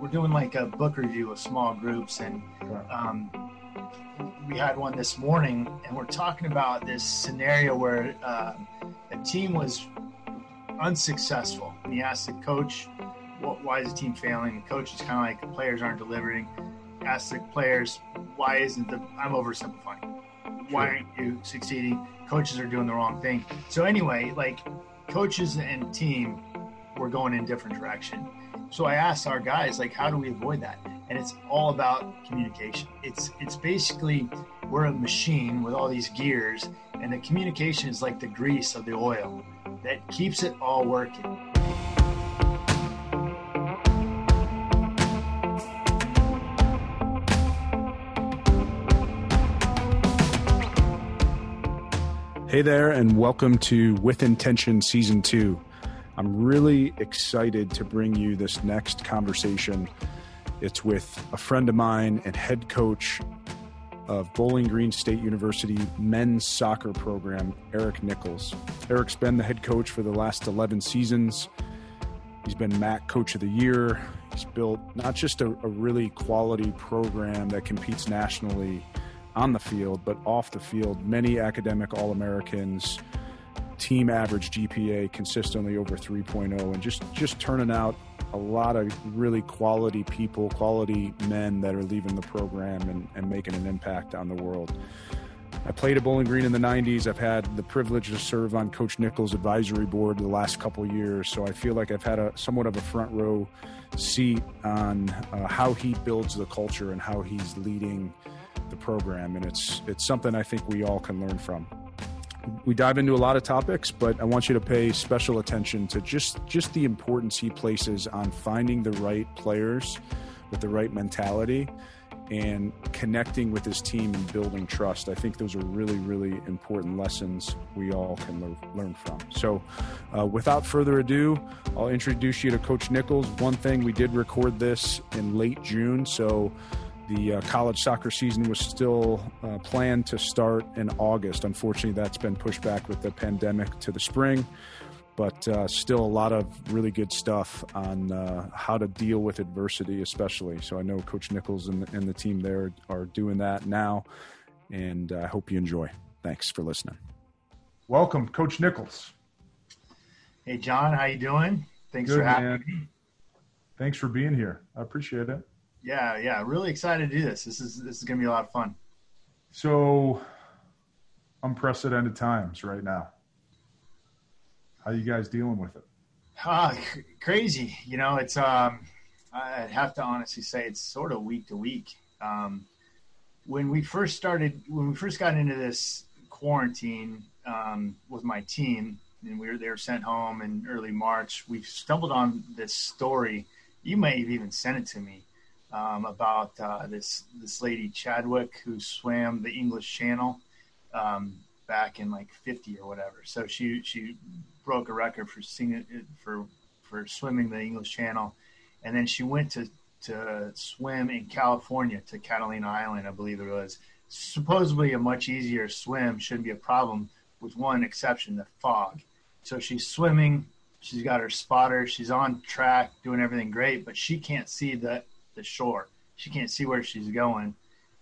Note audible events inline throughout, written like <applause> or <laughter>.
we're doing like a book review of small groups, and um, we had one this morning, and we're talking about this scenario where uh, a team was unsuccessful. And he asked the coach, "Why is the team failing?" The coach is kind of like, "The players aren't delivering." Ask the players, "Why isn't the?" I'm oversimplifying. Why aren't you succeeding? Coaches are doing the wrong thing. So anyway, like coaches and team, we're going in different direction. So I asked our guys, like, how do we avoid that? And it's all about communication. It's it's basically we're a machine with all these gears, and the communication is like the grease of the oil that keeps it all working. Hey there, and welcome to With Intention Season 2. I'm really excited to bring you this next conversation. It's with a friend of mine and head coach of Bowling Green State University men's soccer program, Eric Nichols. Eric's been the head coach for the last 11 seasons. He's been MAC Coach of the Year. He's built not just a, a really quality program that competes nationally on the field, but off the field, many academic All Americans, team average GPA consistently over 3.0, and just just turning out a lot of really quality people, quality men that are leaving the program and, and making an impact on the world. I played at Bowling Green in the 90s. I've had the privilege to serve on Coach Nichols' advisory board the last couple years, so I feel like I've had a somewhat of a front row seat on uh, how he builds the culture and how he's leading the program, and it's it's something I think we all can learn from. We dive into a lot of topics, but I want you to pay special attention to just just the importance he places on finding the right players with the right mentality and connecting with his team and building trust. I think those are really, really important lessons we all can le- learn from. So, uh, without further ado, I'll introduce you to Coach Nichols. One thing, we did record this in late June, so the uh, college soccer season was still uh, planned to start in August. Unfortunately, that's been pushed back with the pandemic to the spring, but uh, still a lot of really good stuff on uh, how to deal with adversity, especially. So I know Coach Nichols and the, and the team there are doing that now, and I hope you enjoy. Thanks for listening. Welcome, Coach Nichols. Hey, John, how you doing? Thanks good, for having man. me. Thanks for being here. I appreciate it. Yeah, yeah, really excited to do this. This is this is going to be a lot of fun. So, unprecedented times right now. How you guys dealing with it? Uh, <laughs> crazy. You know, it's um, I have to honestly say it's sort of week to week. Um, when we first started, when we first got into this quarantine um, with my team, and we were they were sent home in early March, we stumbled on this story. You may have even sent it to me um, about uh, this this lady Chadwick who swam the English Channel um, back in like 50 or whatever. So she she broke a record for singing for for swimming the English Channel, and then she went to to swim in California to Catalina Island, I believe it was. Supposedly a much easier swim, shouldn't be a problem, with one exception: the fog. So she's swimming. She's got her spotter. She's on track, doing everything great, but she can't see the the shore. She can't see where she's going.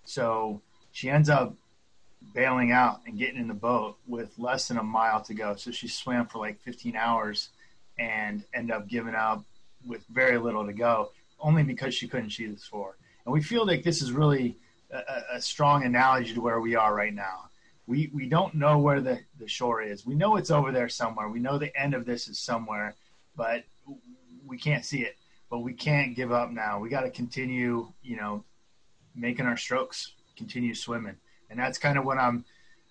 So she ends up bailing out and getting in the boat with less than a mile to go. So she swam for like 15 hours and ended up giving up with very little to go, only because she couldn't see the shore. And we feel like this is really a, a strong analogy to where we are right now. We, we don't know where the, the shore is. We know it's over there somewhere. We know the end of this is somewhere, but we can't see it but we can't give up now. We got to continue, you know, making our strokes, continue swimming, and that's kind of what I'm.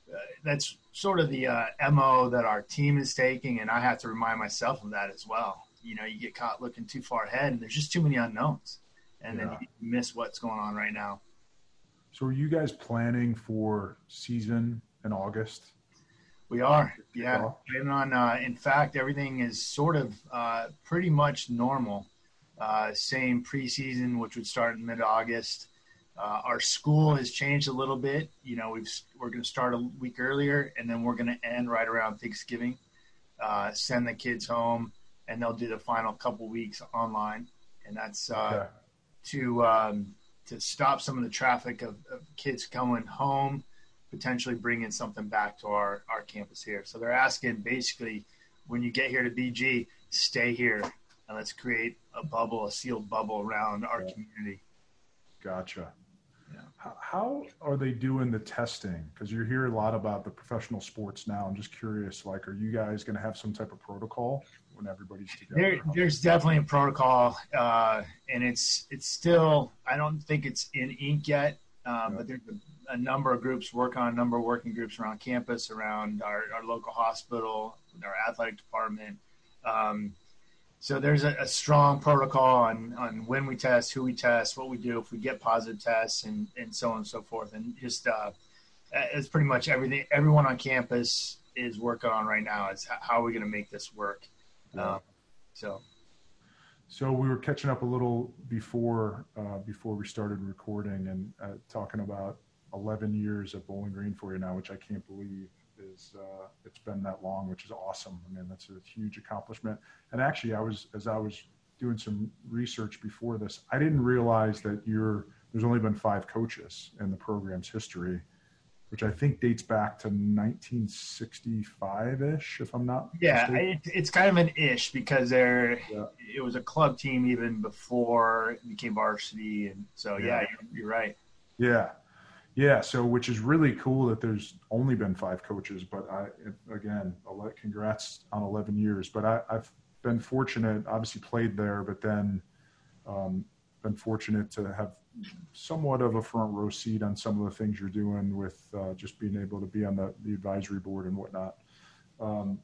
Uh, that's sort of the uh, mo that our team is taking, and I have to remind myself of that as well. You know, you get caught looking too far ahead, and there's just too many unknowns, and yeah. then you miss what's going on right now. So, are you guys planning for season in August? We are, yeah. Planning on. Uh, in fact, everything is sort of uh, pretty much normal. Uh, same preseason, which would start in mid-August. Uh, our school has changed a little bit. You know, we've we're going to start a week earlier, and then we're going to end right around Thanksgiving. Uh, send the kids home, and they'll do the final couple weeks online, and that's uh, okay. to um, to stop some of the traffic of, of kids coming home, potentially bringing something back to our our campus here. So they're asking basically, when you get here to BG, stay here and let's create a bubble, a sealed bubble around our yeah. community. Gotcha. Yeah. How, how are they doing the testing? Because you hear a lot about the professional sports now. I'm just curious, like, are you guys going to have some type of protocol when everybody's together? There, there's definitely a protocol, uh, and it's it's still. I don't think it's in ink yet, um, yeah. but there's a, a, number of groups work on a number of working groups around campus, around our, our local hospital, our athletic department. Um, so there's a, a, strong protocol on, on when we test, who we test, what we do if we get positive tests, and, and so on and so forth. And just uh, it's pretty much everything. Everyone on campus is working on right now is how are we going to make this work. Um, so, so we were catching up a little before uh, before we started recording and uh, talking about 11 years at Bowling Green for you now, which I can't believe is uh, it's been that long, which is awesome. I mean, that's a huge accomplishment. And actually, I was as I was doing some research before this, I didn't realize that you're there's only been five coaches in the program's history, which I think dates back to 1965 ish, if I'm not. Yeah, it, it's kind of an ish because there yeah. it was a club team even before it became varsity, and so yeah, yeah you're, you're right. Yeah, yeah, so which is really cool that there's only been five coaches, but I again, congrats on 11 years. But I, have been fortunate, obviously played there, but then um, been fortunate to have somewhat of a front row seat on some of the things you're doing with uh, just being able to be on the, the advisory board and whatnot. Um,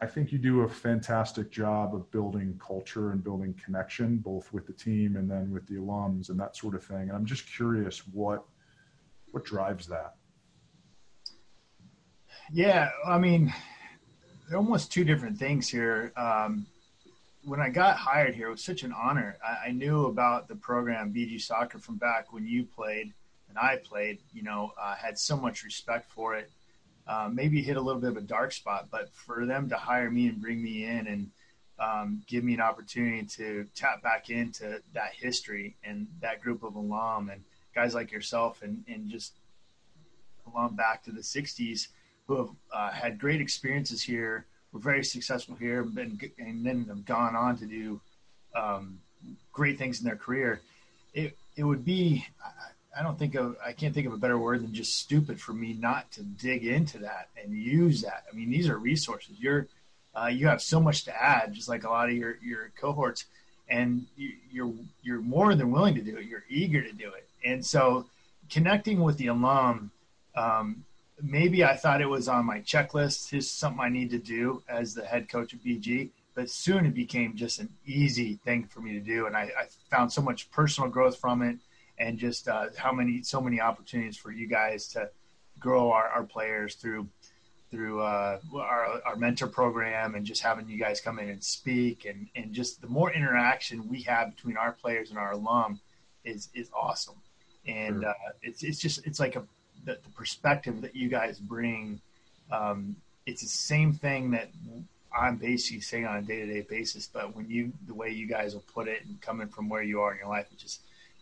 I think you do a fantastic job of building culture and building connection, both with the team and then with the alums and that sort of thing. And I'm just curious what what drives that? Yeah, I mean, almost two different things here. Um, when I got hired here, it was such an honor. I, I, knew about the program BG Soccer from back when you played and I played. You know, I had so much respect for it. Uh, maybe hit a little bit of a dark spot, but for them to hire me and bring me in and um, give me an opportunity to tap back into that history and that group of alum and guys like yourself and, and just along back to the 60s who have uh, had great experiences here, were very successful here, been, and then have gone on to do um, great things in their career. It, it would be, I, I don't think of, I can't think of a better word than just stupid for me not to dig into that and use that. I mean, these are resources. You're, uh, you have so much to add, just like a lot of your, your cohorts, and you, you're you're more than willing to do it. You're eager to do it, and so connecting with the alum, um, maybe I thought it was on my checklist. Here's something I need to do as the head coach of BG. But soon it became just an easy thing for me to do, and I, I found so much personal growth from it, and just uh, how many so many opportunities for you guys to grow our, our players through through uh, our, our mentor program and just having you guys come in and speak and, and just the more interaction we have between our players and our alum is is awesome and sure. uh, it's it's just it's like a the, the perspective that you guys bring. Um, it's the same thing that I'm basically saying on a day to day basis, but when you the way you guys will put it and coming from where you are in your life, it's just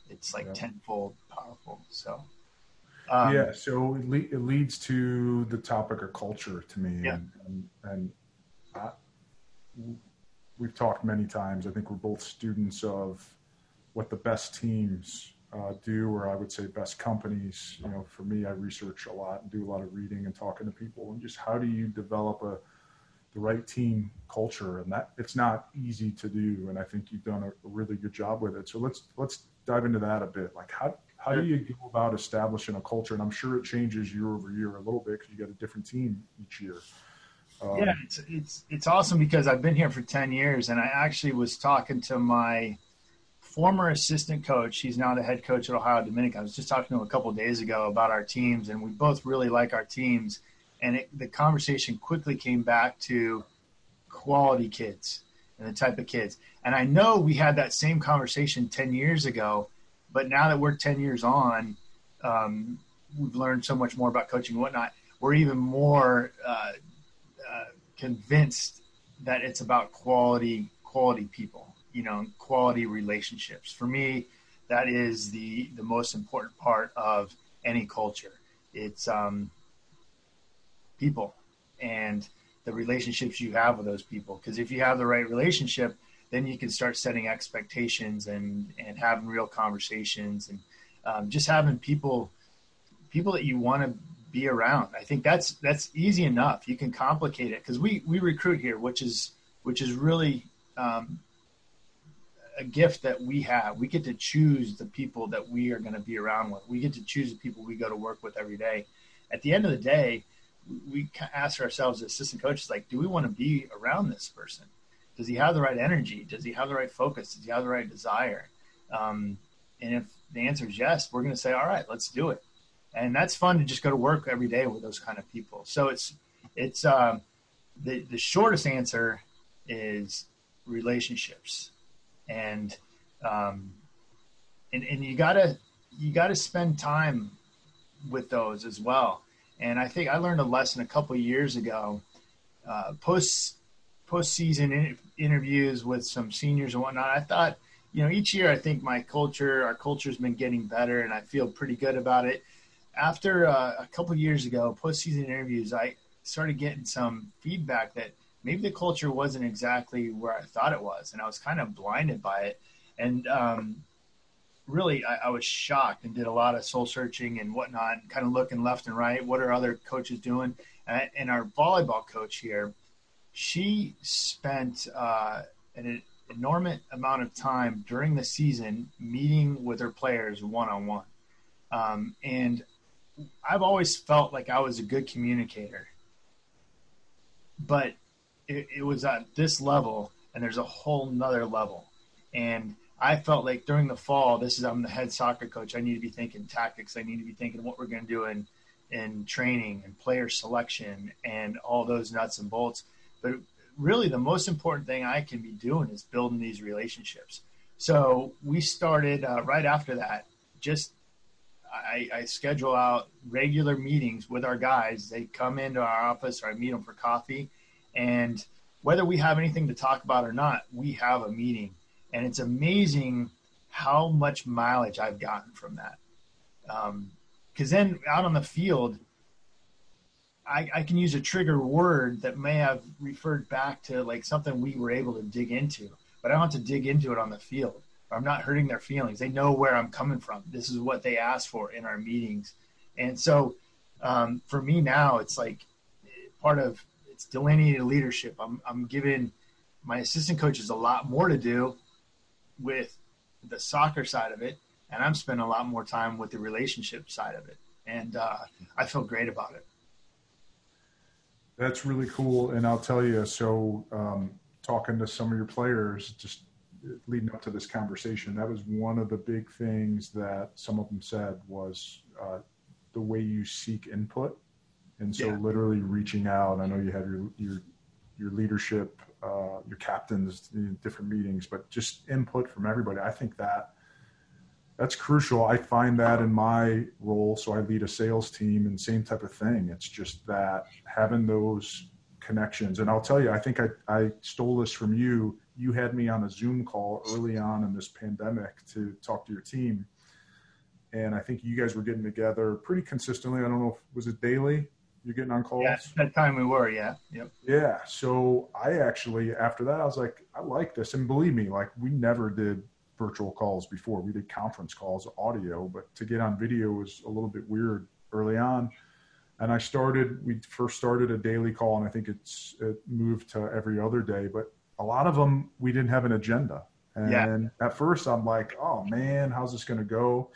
it's like yeah. tenfold powerful. So. Um, yeah, so it, le- it, leads to the topic of culture to me, yeah. and, and, and I, we've talked many times. I think we're both students of what the best teams uh, do, or I would say best companies. You know, for me, I research a lot and do a lot of reading and talking to people, and just how do you develop a the right team culture, and that it's not easy to do. And I think you've done a, a really good job with it. So let's let's dive into that a bit. Like how how do you go about establishing a culture? And I'm sure it changes year over year a little bit because you got a different team each year. Um, yeah, it's it's it's awesome because I've been here for ten years, and I actually was talking to my former assistant coach. He's now the head coach at Ohio Dominican. I was just talking to him a couple days ago about our teams, and we both really like our teams. And it, the conversation quickly came back to quality kids and the type of kids. And I know we had that same conversation 10 years ago, but now that we're 10 years on, um, we've learned so much more about coaching and whatnot. We're even more uh, uh, convinced that it's about quality, quality people you know, quality relationships. For me, that is the the most important part of any culture. It's um, people and the relationships you have with those people. Because if you have the right relationship, then you can start setting expectations and and having real conversations and um, just having people people that you want to be around. I think that's that's easy enough. You can complicate it because we we recruit here, which is which is really um, a gift that we have. We get to choose the people that we are going to be around with. We get to choose the people we go to work with every day. At the end of the day, we ask ourselves as assistant coaches, like, do we want to be around this person? Does he have the right energy? Does he have the right focus? Does he have the right desire? Um, and if the answer is yes, we're going to say, all right, let's do it. And that's fun to just go to work every day with those kind of people. So it's it's um, the the shortest answer is relationships, and um, and and you gotta you gotta spend time with those as well. And I think I learned a lesson a couple years ago, uh, post postseason in, interviews with some seniors and whatnot. I thought, you know, each year I think my culture, our culture's been getting better, and I feel pretty good about it. After uh, a couple years ago, postseason interviews, I started getting some feedback that maybe the culture wasn't exactly where I thought it was, and I was kind of blinded by it. And um, really, I, I, was shocked and did a lot of soul searching and whatnot, and kind of looking left and right. What are other coaches doing? And, and our volleyball coach here, she spent uh, an enormous amount of time during the season meeting with her players one on one. And I've always felt like I was a good communicator, but it, it was at this level, and there's a whole nother level. And I felt like during the fall, this is I'm the head soccer coach. I need to be thinking tactics. I need to be thinking what we're going to do in in training and player selection and all those nuts and bolts. But really, the most important thing I can be doing is building these relationships. So we started uh, right after that. Just I, I, schedule out regular meetings with our guys. They come into our office, or I meet them for coffee, and whether we have anything to talk about or not, we have a meeting. And it's amazing how much mileage I've gotten from that. Because um, then out on the field, I, I, can use a trigger word that may have referred back to like something we were able to dig into, but I don't have to dig into it on the field. I'm not hurting their feelings. They know where I'm coming from. This is what they asked for in our meetings. And so um, for me now, it's like part of it's delineated leadership. I'm, I'm giving my assistant coaches a lot more to do with the soccer side of it, and I'm spending a lot more time with the relationship side of it. And uh, I feel great about it. That's really cool. And I'll tell you, so um, talking to some of your players, just leading up to this conversation, that was one of the big things that some of them said was uh, the way you seek input and so, yeah. literally reaching out. I know you have your your your leadership, uh, your captains, different meetings, but just input from everybody. I think that that's crucial. I find that in my role. So I lead a sales team, and same type of thing. It's just that having those connections. And I'll tell you, I think I, I stole this from you. You had me on a Zoom call early on in this pandemic to talk to your team. And I think you guys were getting together pretty consistently. I don't know if was it daily you're getting on calls? Yeah, that time we were, yeah. Yep. Yeah. So I actually, after that, I was like, I like this. And believe me, like we never did virtual calls before. We did conference calls, audio, but to get on video was a little bit weird early on. And I started, we first started a daily call, and I think it's it moved to every other day. But a lot of them, we didn't have an agenda. And yeah. at first, I'm like, oh man, how's this going to go?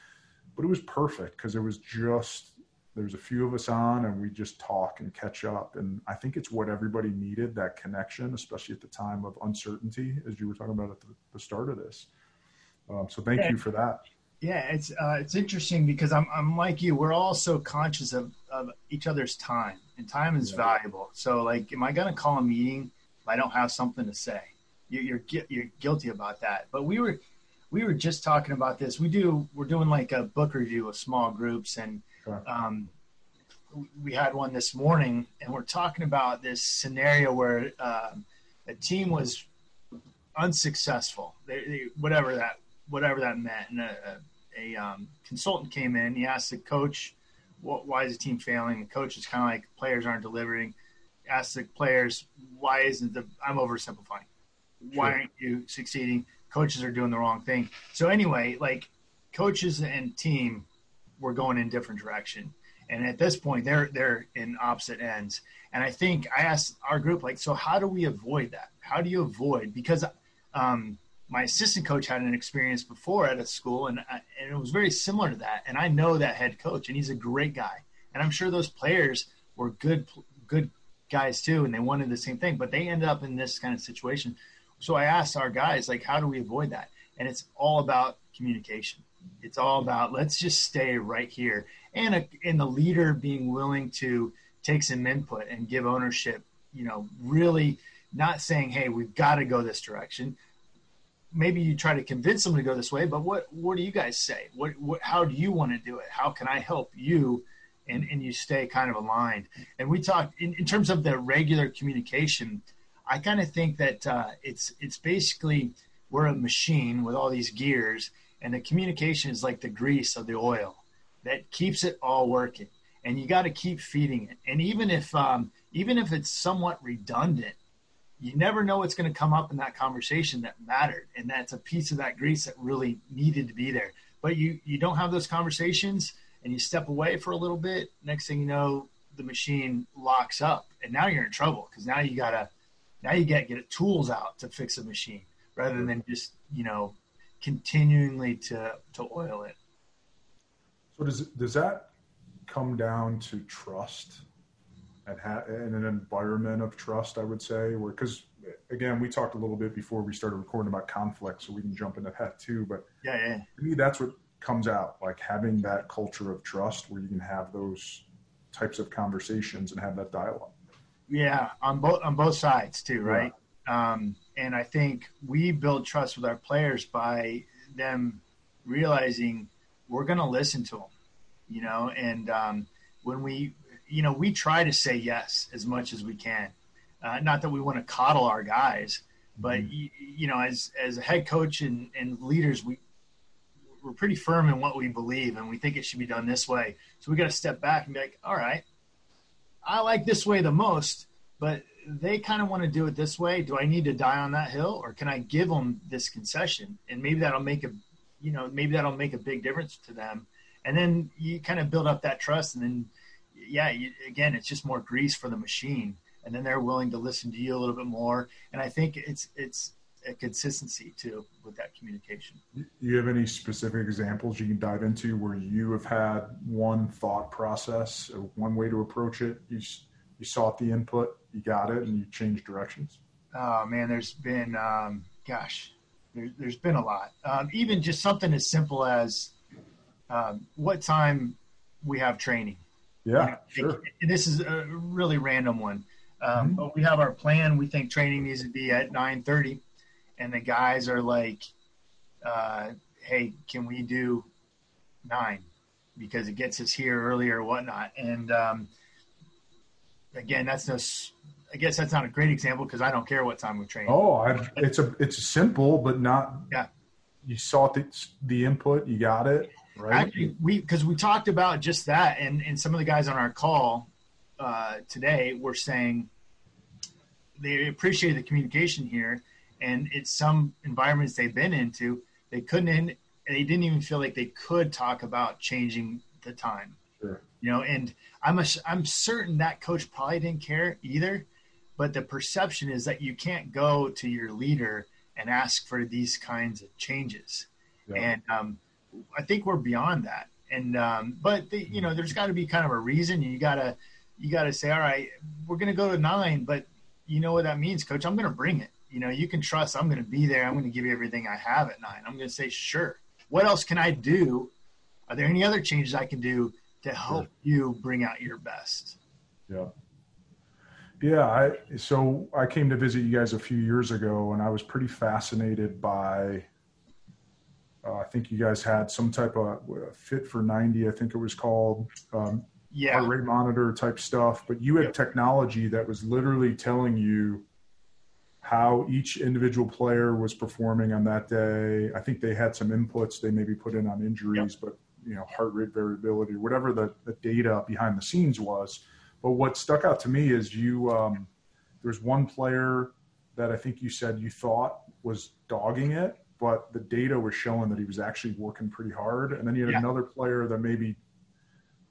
But it was perfect because it was just there's a few of us on and we just talk and catch up. And i think it's what everybody needed that connection especially at the time of uncertainty as you were talking about at the, the start of this. Um, so thank yeah, you for that. Yeah it's uh, it's interesting because I'm, I'm like you we're all so conscious of, of each other's time and time is yeah. valuable. So like am i going to call a meeting if i don't have something to say? You, you're you're guilty about that. But we were we were just talking about this. We do we're doing like a book review of small groups and um, we had one this morning, and we're talking about this scenario where um, a team was unsuccessful. They, they, whatever that whatever that meant. And a, a, a um, consultant came in. He asked the coach, "Why is the team failing?" The coach is kind of like, "Players aren't delivering." Ask the players, "Why isn't the?" I'm oversimplifying. Why aren't you succeeding? Coaches are doing the wrong thing. So anyway, like coaches and team were going in different direction. And at this point, they're they're in opposite ends. And I think I asked our group, like, so how do we avoid that? How do you avoid? Because um, my assistant coach had an experience before at a school, and I, and it was very similar to that. And I know that head coach, and he's a great guy. And I'm sure those players were good good guys too, and they wanted the same thing, but they ended up in this kind of situation. So I asked our guys, like, how do we avoid that? And it's all about communication. It's all about let's just stay right here, and a, and the leader being willing to take some input and give ownership. You know, really not saying, "Hey, we've got to go this direction." Maybe you try to convince them to go this way, but what what do you guys say? What, what how do you want to do it? How can I help you? And, and you stay kind of aligned. And we talk in, in terms of the regular communication. I kind of think that uh, it's it's basically we're a machine with all these gears, and the communication is like the grease of the oil that keeps it all working. And you got to keep feeding it. And even if um, even if it's somewhat redundant, you never know what's going to come up in that conversation that mattered, and that's a piece of that grease that really needed to be there. But you you don't have those conversations, and you step away for a little bit. Next thing you know, the machine locks up, and now you're in trouble because now you gotta now you get get tools out to fix a machine rather than just you know continually to to oil it. So does does that come down to trust and ha- in an environment of trust? I would say, where because again, we talked a little bit before we started recording about conflict, so we can jump into that too. But yeah, yeah. to me, that's what comes out like having that culture of trust where you can have those types of conversations and have that dialogue. Yeah, on both on both sides too, right? Yeah. Um, and I think we build trust with our players by them realizing we're going to listen to them, you know, and um, when we, you know, we try to say yes as much as we can. Uh, not that we want to coddle our guys, but mm-hmm. you, you, know, as as a head coach and, and leaders, we we're pretty firm in what we believe, and we think it should be done this way. So we got to step back and be like, all right, I like this way the most, but they kind of want to do it this way. Do I need to die on that hill, or can I give them this concession, and maybe that'll make a, you know, maybe that'll make a big difference to them. And then you kind of build up that trust, and then, yeah, you, again, it's just more grease for the machine, and then they're willing to listen to you a little bit more. And I think it's it's a consistency too with that communication. You have any specific examples you can dive into where you have had one thought process, or one way to approach it? You you sought the input, you got it, and you changed directions? Oh man, there's been, um, gosh, there, has been a lot. Um, even just something as simple as um, what time we have training. Yeah, you know, sure. It, this is a really random one, um, mm-hmm. but we have our plan. We think training needs to be at nine thirty, and the guys are like, uh, "Hey, can we do nine? Because it gets us here earlier or whatnot." And um, again, that's no. I guess that's not a great example because I don't care what time we train. Oh, I've, it's a it's simple, but not. Yeah. You saw the the input, you got it right. Actually, we because we talked about just that, and and some of the guys on our call uh, today were saying they appreciate the communication here, and it's some environments they've been into, they couldn't, they didn't even feel like they could talk about changing the time. You know, and I'm a, I'm certain that coach probably didn't care either, but the perception is that you can't go to your leader and ask for these kinds of changes. Yeah. And um, I think we're beyond that. And um, but the, you know, there's got to be kind of a reason. You gotta you gotta say, all right, we're gonna go to nine, but you know what that means, coach. I'm gonna bring it. You know, you can trust. I'm gonna be there. I'm gonna give you everything I have at nine. I'm gonna say, sure. What else can I do? Are there any other changes I can do to help sure. you bring out your best. Yeah. Yeah, I so I came to visit you guys a few years ago, and I was pretty fascinated by. Uh, I think you guys had some type of uh, Fit for ninety, I think it was called. Um, yeah, heart rate monitor type stuff. But you had yep. technology that was literally telling you how each individual player was performing on that day. I think they had some inputs they maybe put in on injuries, yep. but you know, heart rate variability, or whatever the, the data behind the scenes was. But what stuck out to me is you, um, there's one player that I think you said you thought was dogging it, but the data was showing that he was actually working pretty hard. And then you had yeah. another player that maybe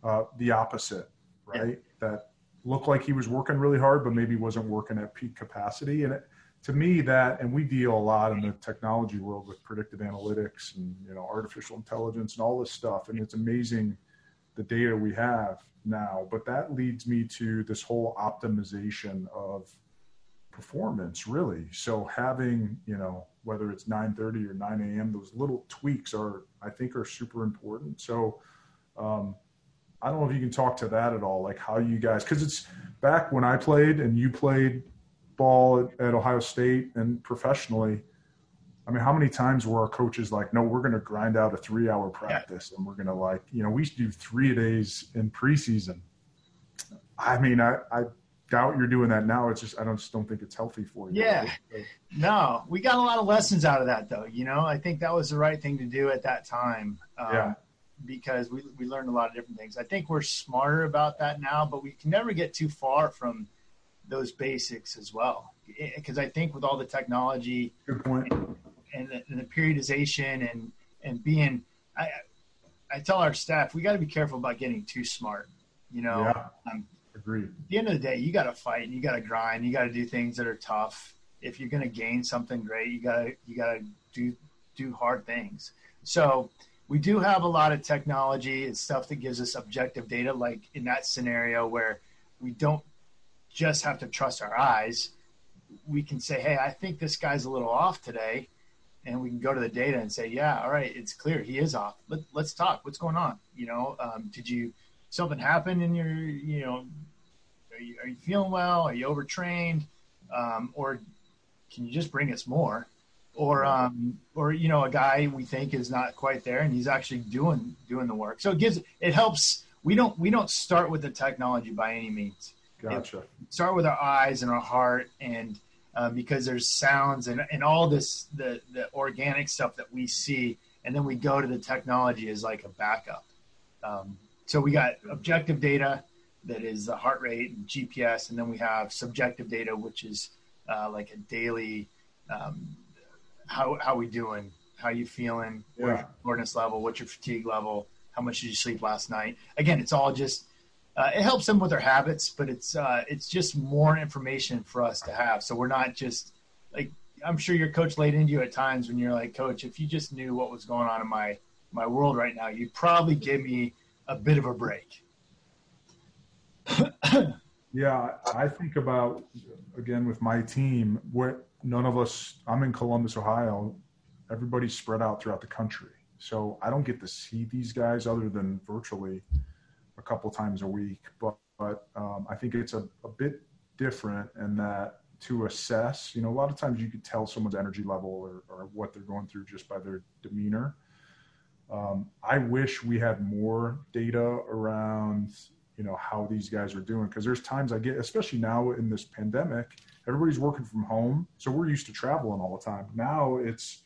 uh, the opposite, right? Yeah. That looked like he was working really hard, but maybe wasn't working at peak capacity. And it, to me, that and we deal a lot in the technology world with predictive analytics and you know artificial intelligence and all this stuff, and it's amazing the data we have now. But that leads me to this whole optimization of performance, really. So having you know whether it's 9:30 or 9 a.m., those little tweaks are I think are super important. So. Um, I don't know if you can talk to that at all, like how you guys, because it's back when I played and you played ball at, at, Ohio State and professionally. I mean, how many times were our coaches like, no, we're going to grind out a three hour practice yeah. and we're going to like, you know, we used to do three days in preseason. I mean, I, I doubt you're doing that now. It's just, I don't, just don't think it's healthy for you. Yeah. No, we got a lot of lessons out of that though. You know, I think that was the right thing to do at that time. Um, yeah because we, we learned a lot of different things. I think we're smarter about that now, but we can never get too far from those basics as well. Because I think with all the technology Good point. And, and, the, and the periodization and, and being, I, I tell our staff, we got to be careful about getting too smart. You know, yeah, um, agreed. At the end of the day, you got to fight and you got to grind. You got to do things that are tough. If you're going to gain something great, you got to you got to do do hard things. So we do have a lot of technology and stuff that gives us objective data, like in that scenario where we don't just have to trust our eyes. We can say, hey, I think this guy's a little off today. And we can go to the data and say, yeah, all right, it's clear he is off. Let, us talk. What's going on? You know, um, did you, something happen in your, you know, are you, are you feeling well? Are you overtrained? Um, or can you just bring us more? or um, or you know a guy we think is not quite there and he's actually doing doing the work so it gives it helps we don't we don't start with the technology by any means gotcha it, start with our eyes and our heart and uh, because there's sounds and, and all this the the organic stuff that we see and then we go to the technology as like a backup um, so we got objective data that is the heart rate and gps and then we have subjective data which is uh, like a daily um, how how we doing? How you feeling? Yeah. Your level? What's your fatigue level? How much did you sleep last night? Again, it's all just uh, it helps them with their habits, but it's uh, it's just more information for us to have. So we're not just like I'm sure your coach laid into you at times when you're like, Coach, if you just knew what was going on in my my world right now, you'd probably give me a bit of a break. <coughs> yeah, I think about again with my team what none of us, I'm in Columbus, Ohio. Everybody's spread out throughout the country. So I don't get to see these guys other than virtually couple times a week. But, but um, I think it's a, a bit different in that to assess, you know, a lot of times you could tell someone's energy level or, or what they're going through just by their demeanor. Um, I wish we had more data around, you know, how these guys are doing. Cause there's times I get, especially now in this pandemic, everybody's working from home, so we're used to traveling all the time. Now it's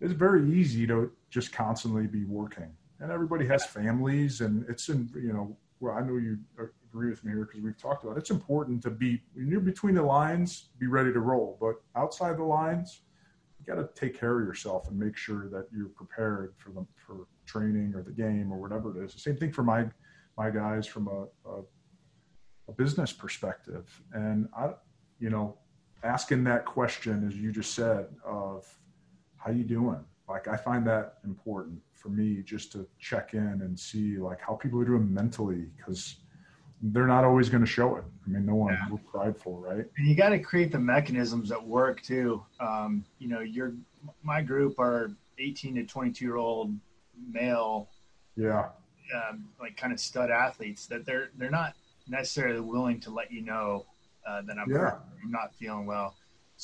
it's very easy to just constantly be working, and everybody has families, and it's in you know. Well, I know you agree with me here because we've talked about it. it's important to be when you're between the lines, be ready to roll, but outside the lines, you got to take care of yourself and make sure that you're prepared for them for training or the game or whatever it is. The same thing for my my guys from a, a, a business perspective, and I you know, asking that question, as you just said, of how you doing? Like, I find that important for me just to check in and see like how people are doing mentally because they're not always going to show it. I mean, no one yeah. we're prideful, right? And you got to create the mechanisms that work too. Um, you know, your my group are 18 to 22 year old male, yeah, um, like kind of stud athletes that they're they're not necessarily willing to let you know uh, that I'm, yeah. I'm not feeling well.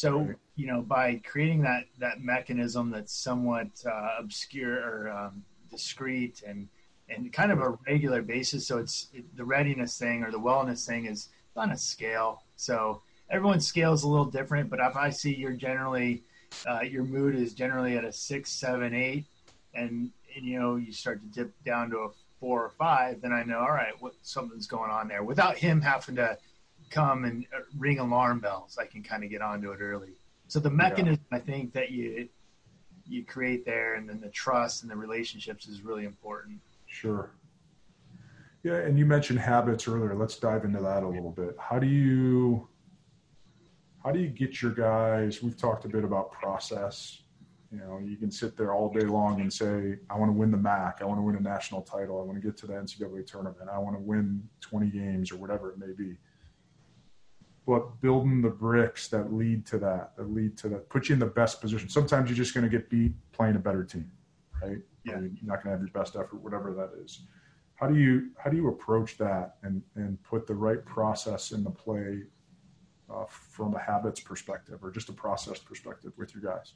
So you know, by creating that that mechanism that's somewhat uh, obscure or um, discreet and and kind of a regular basis, so it's it, the readiness thing or the wellness thing is on a scale. So everyone's scale is a little different, but if I see you're generally uh, your mood is generally at a six, seven, eight, and and you know you start to dip down to a four or five, then I know all right, what something's going on there. Without him having to come and uh, ring alarm bells, I can kind of get onto it early. So the mechanism yeah. I think that you you create there, and then the trust and the relationships is really important. Sure. Yeah, and you mentioned habits earlier. Let's dive into that a little bit. How do you how do you get your guys? We've talked a bit about process. You know, you can sit there all day long and say, I want to win the MAC. I want to win a national title. I want to get to the NCAA tournament. I want to win 20 games or whatever it may be. But building the bricks that lead to that, that lead to that, put you in the best position. Sometimes you're just going to get beat playing a better team, right? Yeah. You're not going to have your best effort, whatever that is. How do you how do you approach that and and put the right process into play uh, from a habits perspective or just a process perspective with your guys?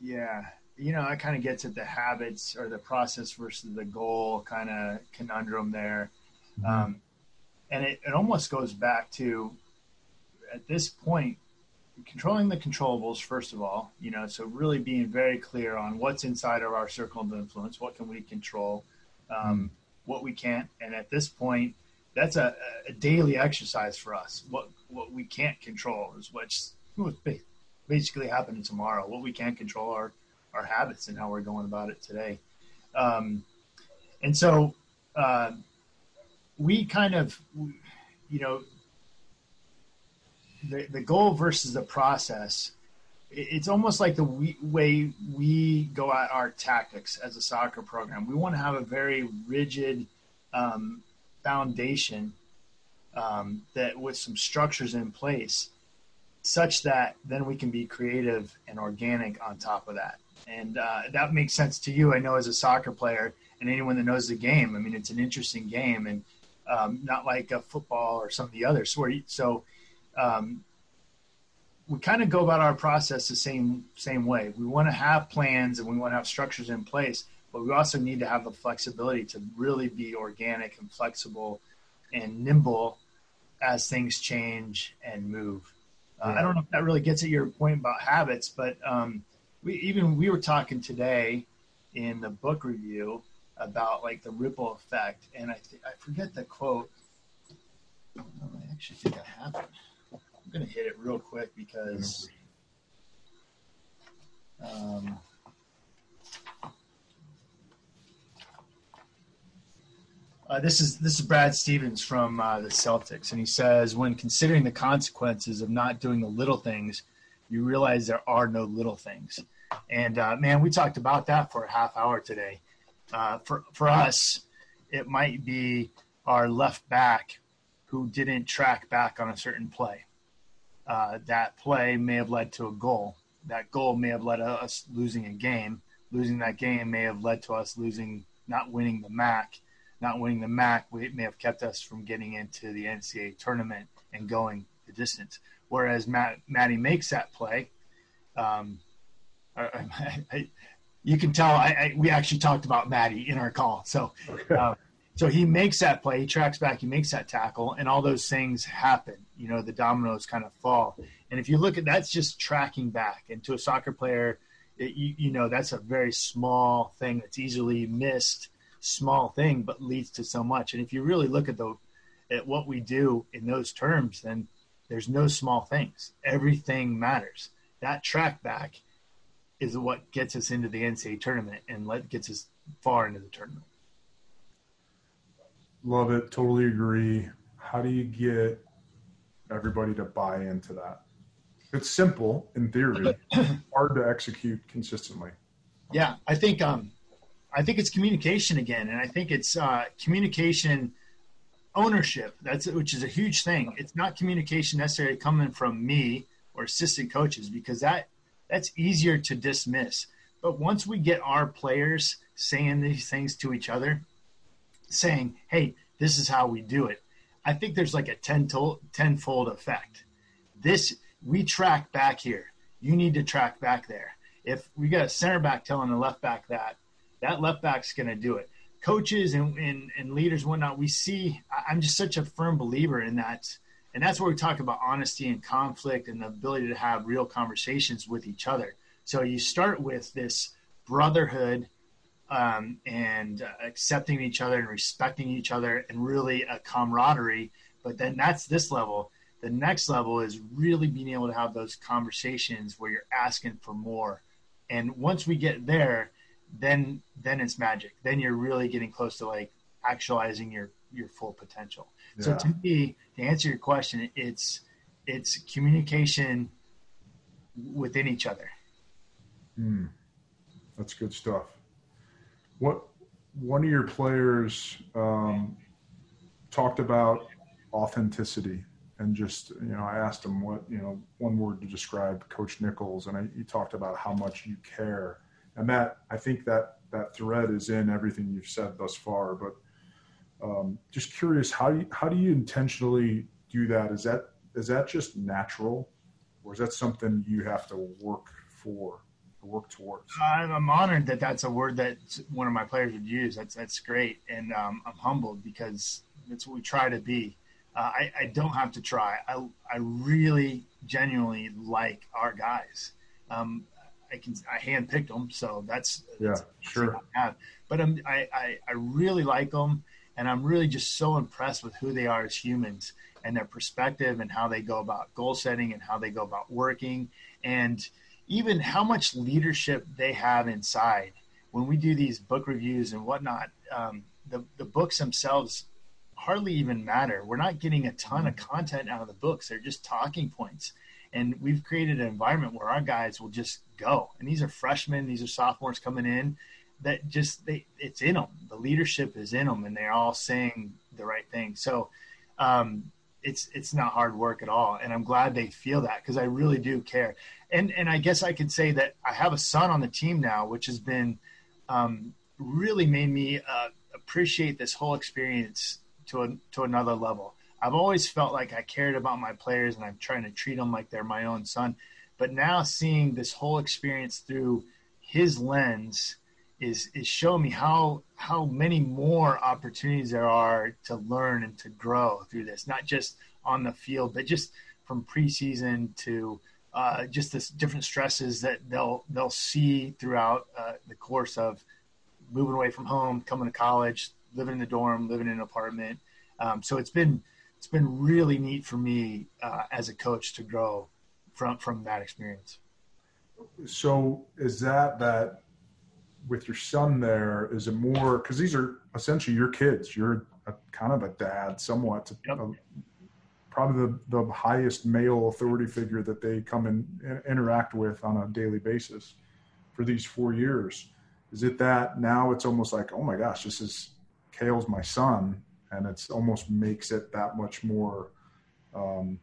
Yeah, you know, it kind of gets at the habits or the process versus the goal kind of conundrum there. Mm-hmm. Um, and it, it almost goes back to at this point, controlling the controllables, first of all, you know, so really being very clear on what's inside of our circle of influence, what can we control, um, mm-hmm. what we can't. And at this point, that's a, a daily exercise for us. What what we can't control is what's what's basically happening tomorrow. What we can't control are our habits and how we're going about it today. Um, and so uh, we kind of, you know, the the goal versus the process. It's almost like the way we go at our tactics as a soccer program. We want to have a very rigid um, foundation um, that with some structures in place such that then we can be creative and organic on top of that. And uh, that makes sense to you, I know, as a soccer player and anyone that knows the game. I mean, it's an interesting game and um, not like a football or some of the others. So, so um, we kind of go about our process the same same way. We want to have plans and we want to have structures in place, but we also need to have the flexibility to really be organic and flexible and nimble as things change and move. Uh, yeah. I don't know if that really gets at your point about habits, but um, we even we were talking today in the book review about like the ripple effect, and I th- I forget the quote. I actually think I have it. Gonna hit it real quick because. Um, Uh, this is this is Brad Stevens from uh, the Celtics, and he says, when considering the consequences of not doing the little things, you realize there are no little things. And uh, man, we talked about that for a half hour today. Uh, for for us, it might be our left back who didn't track back on a certain play. Uh, that play may have led to a goal. That goal may have led to us losing a game. Losing that game may have led to us losing, not winning the MAC not winning the MAC it may have kept us from getting into the NCAA tournament and going the distance. Whereas Matt, Maddie makes that play. Um, I, I, you can tell I, we actually talked about Maddie in our call. So, uh, <laughs> so he makes that play, he tracks back, he makes that tackle, and all those things happen. You know, the dominoes kind of fall. And if you look at that's just tracking back. And to a soccer player, it, you, you know, that's a very small thing that's easily missed small thing, but leads to so much. And if you really look at the at what we do in those terms, then there's no small things. Everything matters. That track back is what gets us into the NCAA tournament and let gets us far into the tournament. Love it. Totally agree. How do you get everybody to buy into that? It's simple in theory, <clears throat> hard to execute consistently. Yeah, I think um, I think it's communication again, and I think it's uh, communication ownership. That's which is a huge thing. It's not communication necessarily coming from me or assistant coaches because that that's easier to dismiss. But once we get our players saying these things to each other, saying, "Hey, this is how we do it," I think there's like a ten tenfold effect. This we track back here. You need to track back there. If we got a center back telling the left back that, that left back's going to do it. Coaches and, and, and leaders and whatnot, we see, I'm just such a firm believer in that And that's where we talk about honesty and conflict and the ability to have real conversations with each other. So you start with this brotherhood um, and uh, accepting each other and respecting each other and really a camaraderie. But then that's this level. The next level is really being able to have those conversations where you're asking for more. And once we get there, then then it's magic. Then you're really getting close to like actualizing your your full potential. Yeah. So to me, to answer your question, it's it's communication within each other. Mm, that's good stuff. What one of your players um, talked about authenticity and just you know I asked him what you know one word to describe Coach Nichols and I, he talked about how much you care and that I think that that thread is in everything you've said thus far. But um, just curious, how do you, how do you intentionally do that? Is that is that just natural, or is that something you have to work for? Work towards. I'm honored that that's a word that one of my players would use. That's that's great, and um, I'm humbled because that's what we try to be. Uh, I, I, don't have to try. I I really genuinely like our guys. Um, I can I handpicked them, so that's yeah, that's sure. But I'm, I, I I really like them, and I'm really just so impressed with who they are as humans and their perspective and how they go about goal setting and how they go about working and even how much leadership they have inside. When we do these book reviews and whatnot, um, the the books themselves hardly even matter. We're not getting a ton of content out of the books; they're just talking points and we've created an environment where our guys will just go. And these are freshmen, these are sophomores coming in that just they it's in them. The leadership is in them, and they're all saying the right thing. So um, it's it's not hard work at all, and I'm glad they feel that because I really do care. And and I guess I could say that I have a son on the team now, which has been um, really made me uh, appreciate this whole experience to a, to another level. I've always felt like I cared about my players and I'm trying to treat them like they're my own son. But now seeing this whole experience through his lens is is showing me how how many more opportunities there are to learn and to grow through this, not just on the field, but just from preseason to uh, just the different stresses that they'll they'll see throughout uh, the course of moving away from home, coming to college, living in the dorm, living in an apartment. Um, so it's been it's been really neat for me uh, as a coach to grow from from that experience. So is that that with your son there? Is it more because these are essentially your kids? You're a, kind of a dad, somewhat. Yep. A, probably the, the highest male authority figure that they come and interact with on a daily basis for these four years. Is it that now it's almost like, oh my gosh, this is Kale's my son, and it's almost makes it that much more um,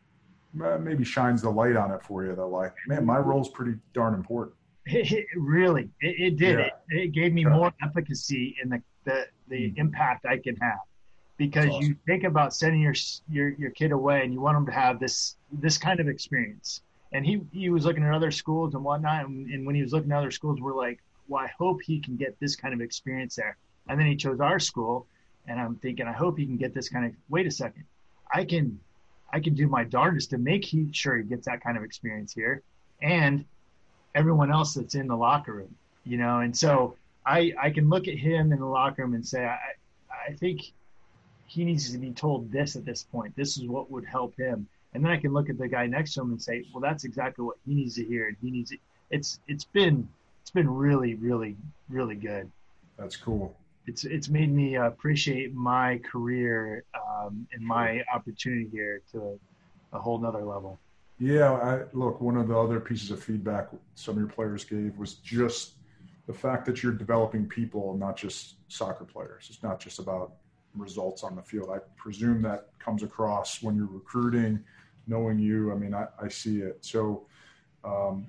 maybe shines the light on it for you that like man my role's pretty darn important it, really it, it did yeah. it, it, gave me yeah. more efficacy in the the, the mm impact i can have because awesome. you think about sending your, your your kid away and you want them to have this this kind of experience and he he was looking at other schools and whatnot and, and when he was looking at other schools we're like well i hope he can get this kind of experience there and then he chose our school and I'm thinking, I hope he can get this kind of. Wait a second, I can, I can do my darndest to make he sure he gets that kind of experience here, and everyone else that's in the locker room, you know. And so I, I can look at him in the locker room and say, I, I think he needs to be told this at this point. This is what would help him. And then I can look at the guy next to him and say, well, that's exactly what he needs to hear, and he needs it. It's it's been it's been really really really good. That's cool it's it's made me appreciate my career um, and my opportunity here to a whole nother level. Yeah, I, look, one of the other pieces of feedback some of your players gave was just the fact that you're developing people, not just soccer players. It's not just about results on the field. I presume that comes across when you're recruiting, knowing you. I mean, I, I see it. So um,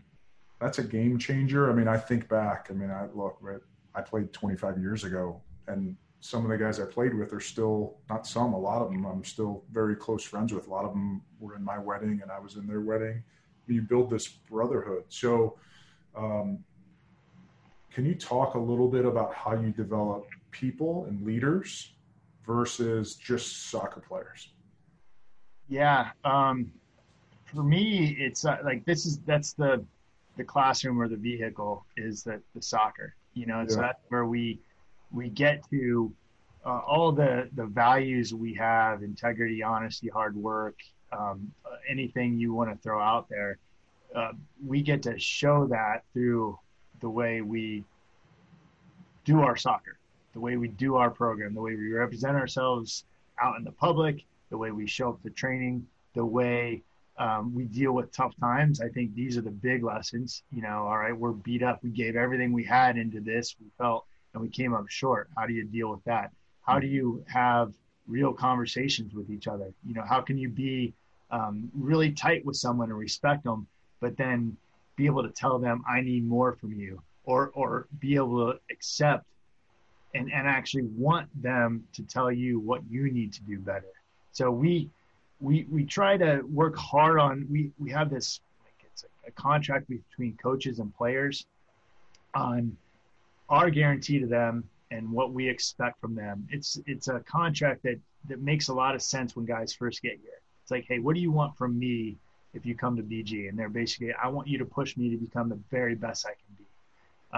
that's a game changer. I mean, I think back. I mean, I look. Right, I played 25 years ago, and some of the guys I played with are still not some, a lot of them I'm still very close friends with. A lot of them were in my wedding, and I was in their wedding. You build this brotherhood. So, um, can you talk a little bit about how you develop people and leaders versus just soccer players? Yeah. Um, for me, it's uh, like this is that's the the classroom or the vehicle is the the soccer. You know, yeah. so that's where we we get to uh, all the the values we have: integrity, honesty, hard work, um, anything you want to throw out there. Uh, we get to show that through the way we do our soccer, the way we do our program, the way we represent ourselves out in the public, the way we show up to training, the way um, we deal with tough times. I think these are the big lessons. You know, all right, we're beat up. We gave everything we had into this. We felt and we came up short. How do you deal with that? How do you have real conversations with each other? You know, how can you be um, really tight with someone and respect them, but then be able to tell them, I need more from you, or, or be able to accept and, and actually want them to tell you what you need to do better. So we, we, we try to work hard on, we, we have this, like it's a, a contract between coaches and players on our guarantee to them and what we expect from them. It's it's a contract that that makes a lot of sense when guys first get here. It's like, hey, what do you want from me if you come to BG? And they're basically, I want you to push me to become the very best I can be.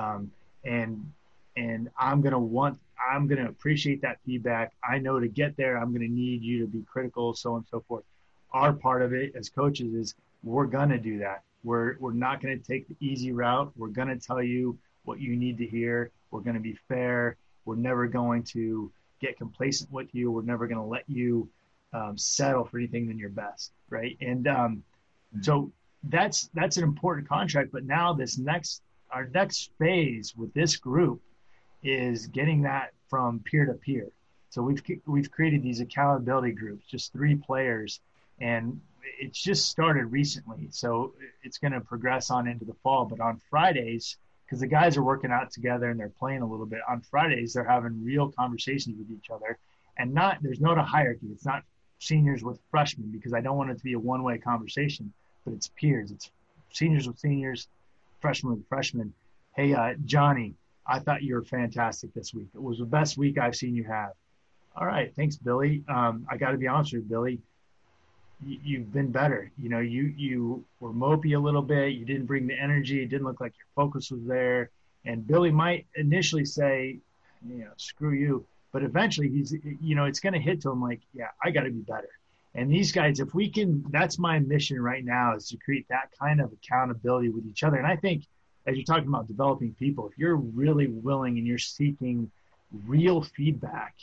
Um, and and I'm gonna want, I'm gonna appreciate that feedback. I know to get there, I'm gonna need you to be critical, so on and so forth. Our part of it as coaches is we're gonna do that. We're we're not gonna take the easy route. We're gonna tell you what you need to hear. We're going to be fair. We're never going to get complacent with you. We're never going to let you um, settle for anything than your best, right? And um, so that's that's an important contract. But now this next our next phase with this group is getting that from peer to peer. So we've we've created these accountability groups, just three players, and it's just started recently. So it's going to progress on into the fall. But on Fridays, because the guys are working out together and they're playing a little bit. On Fridays, they're having real conversations with each other, and not there's not a hierarchy. It's not seniors with freshmen because I don't want it to be a one-way conversation, but it's peers. It's seniors with seniors, freshmen with freshmen. Hey, uh, Johnny, I thought you were fantastic this week. It was the best week I've seen you have. All right, thanks, Billy. Um, I got to be honest with you, Billy you've been better. You know, you you were mopey a little bit. You didn't bring the energy. It didn't look like your focus was there. And Billy might initially say, you know, screw you, but eventually he's, you know, it's going to hit to him like, yeah, I got to be better. And these guys, if we can, that's my mission right now is to create that kind of accountability with each other. And I think as you're talking about developing people, if you're really willing and you're seeking real feedback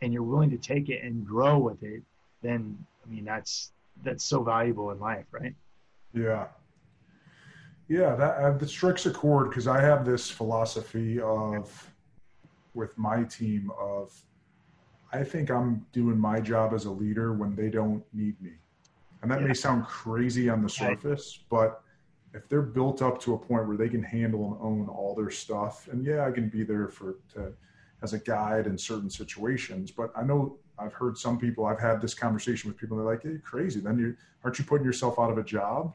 and you're willing to take it and grow with it, then I mean, that's that's so valuable in life, right? Yeah. Yeah, that uh, that strikes a chord because I have this philosophy of with my team of I think I'm doing my job as a leader when they don't need me. And that yeah. may sound crazy on the surface, but if they're built up to a point where they can handle and own all their stuff, and yeah, I can be there for to as a guide in certain situations, but I know I've heard some people. I've had this conversation with people. They're like, "Hey, you're crazy! Then you aren't you putting yourself out of a job?"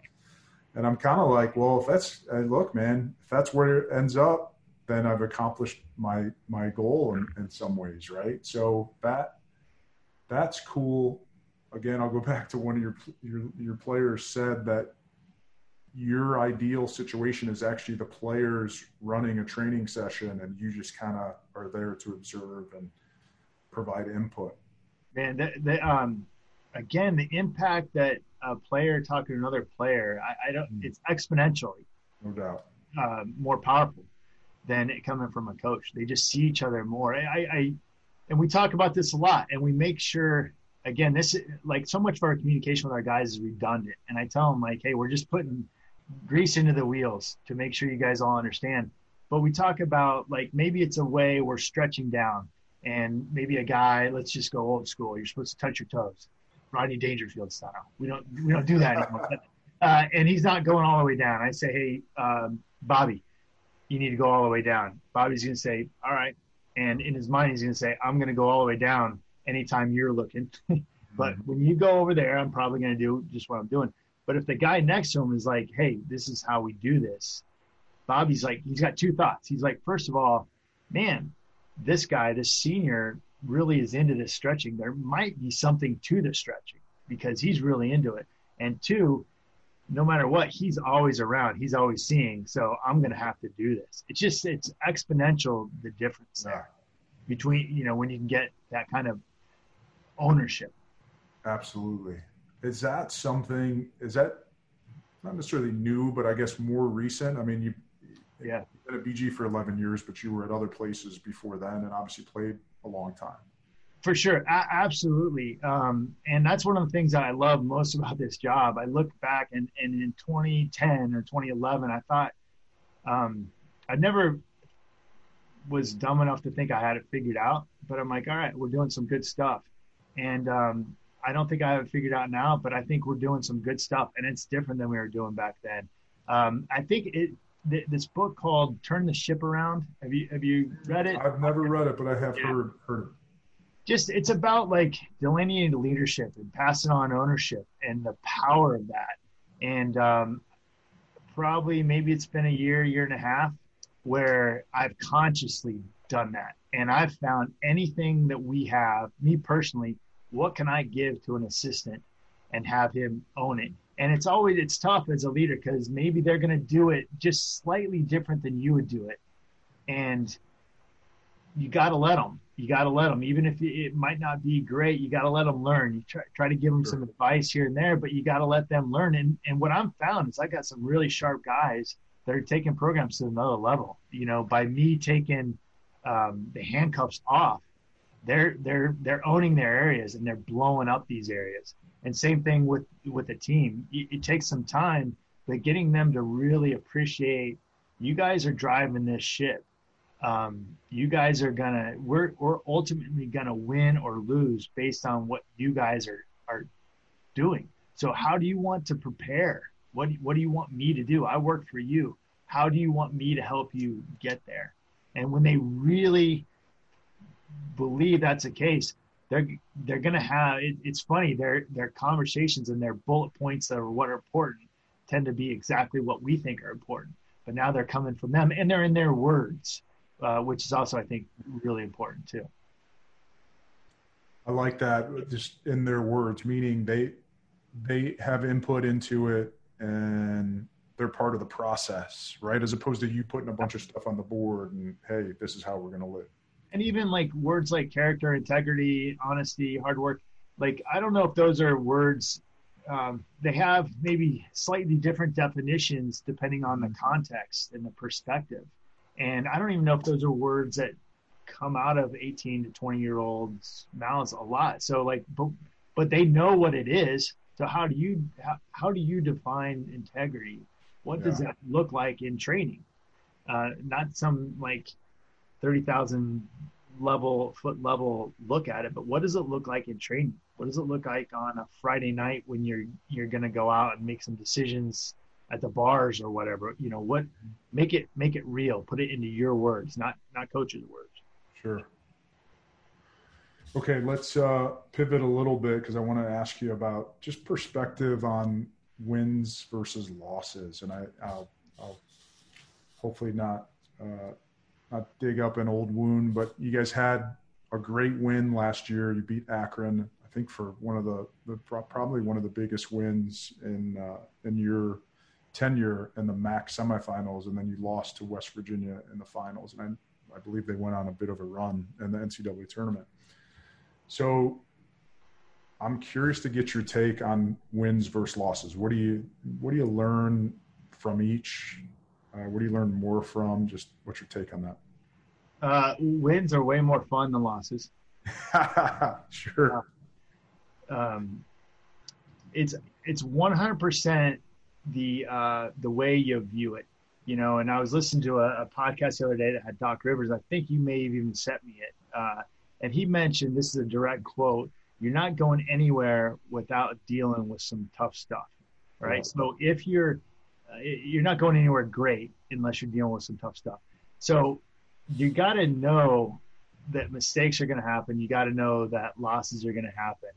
And I'm kind of like, "Well, if that's look, man, if that's where it ends up, then I've accomplished my my goal in, in some ways, right?" So that that's cool. Again, I'll go <laughs> back to one of your your your players said that your ideal situation is actually the players running a training session and you just kind of are there to observe and provide input man, the, the, um, again, the impact that a player talking to another player, I, I don't, mm. it's exponentially, no doubt, uh, more powerful than it coming from a coach. They just see each other more. I, I, and we talk about this a lot, and we make sure. Again, this like so much of our communication with our guys is redundant, and I tell them like, "Hey, we're just putting grease into the wheels to make sure you guys all understand." But we talk about like maybe it's a way we're stretching down and maybe a guy, let's just go old school. You're supposed to touch your toes, Rodney Dangerfield style. We don't we don't do that anymore. uh, and he's not going all the way down. I say, hey, um, Bobby, you need to go all the way down. Bobby's going to say, all right, and in his mind, he's going to say, I'm going to go all the way down anytime you're looking. <laughs> but when you go over there, I'm probably going to do just what I'm doing. But if the guy next to him is like, hey, this is how we do this, Bobby's like, he's got two thoughts. He's like, first of all, man, this guy, this senior, really is into this stretching. There might be something to the stretching. because he's really into it. And two, no matter what, he's always around. He's always seeing. So I'm going to have to do this. It's just it's exponential the difference there between you know when you can get that kind of ownership. Absolutely. Is that something? Is that not necessarily new, but I guess more recent? I mean, you yeah been at BG for 11 years, but you were at other places before then, and obviously played a long time. For sure, a- absolutely, um, and that's one of the things that I love most <laughs> about this job. I look back and, and in 2010 or 2011, I thought um, I never was dumb enough to think I had it figured out, but I'm like, all right, we're doing some good stuff, and um, I don't think I have it figured out now, but I think we're doing some good stuff, and it's different than we were doing back then. Um, I think it th- this book called "Turn the Ship Around." Have you have you read it? I've never read it, but I have yeah. heard heard. Just it's about like delineating leadership and passing on ownership and the power of that. And um, probably maybe it's been a year, year and a half where I've consciously done that. And I've found anything that we have, me personally, what can I give to an assistant and have him own it? And it's always it's tough as a leader because maybe they're going to do it just slightly different than you would do it. And you got to let them you got to let them even if it might not be great you got to let them learn. You try, try to give them some advice here and there but you got to let them learn. And and what i'm found is i got some really sharp guys that are taking programs to another level. You know by me taking um, the handcuffs off they're they're they're owning their areas and they're blowing up these areas and same thing with with the team. It, it takes some time, but getting them to really appreciate you guys are driving this ship. Um, you guys are gonna we're we're ultimately gonna win or lose based on what you guys are are doing. So how do you want to prepare? What what do you want me to do? I work for you. How do you want me to help you get there? And when they really believe that's the case, they're they're gonna have. It, it's funny. Their their conversations and their bullet points are what are important tend to be exactly what we think are important. But now they're coming from them, and they're in their words, uh, which is also I think really important too. I like that. Just in their words, meaning they they have input into it and they're part of the process, right? As opposed to you putting a bunch of stuff on the board and hey, this is how we're going to live and even like words like character, integrity, honesty, hard work. Like I don't know if those are words. Um, they have maybe slightly different definitions depending on the context and the perspective. And I don't even know if those are words that come out of 18 to 20 year olds mouths a lot. So like, but, but they know what it is. So how do you how, how do you define integrity? What yeah. does that look like in training? Uh, not some like 30,000 level foot level look at it but what does it look like in training? What does it look like on a friday night when you're you're going to go out and make some decisions at the bars or whatever? You know what make it make it real. Put it into your words not not coach's words. Sure. Okay let's uh pivot a little bit because i want to ask you about just perspective on wins versus losses and i i'll, I'll hopefully not uh not dig up an old wound, but you guys had a great win last year. You beat Akron, I think, for one of the, the probably one of the biggest wins in uh, in your tenure in the MAC semifinals, and then you lost to West Virginia in the finals, and I, I believe they went on a bit of a run in the NCAA tournament. So I'm curious to get your take on wins versus losses. What do you what do you learn from each? Uh, what do you learn more from? Just what's your take on that? Uh, wins are way more fun than losses. <laughs> sure. Uh, um, it's it's 100% the uh, the way you view it, you know. And I was listening to a, a, podcast the other day that had Doc Rivers. I think you may have even sent me it, uh, and he mentioned this is a direct quote: "You're not going anywhere without dealing with some tough stuff, right? So if you're you're not going anywhere great unless you're dealing with some tough stuff. So you got to know that mistakes are going to happen. You got to know that losses are going to happen.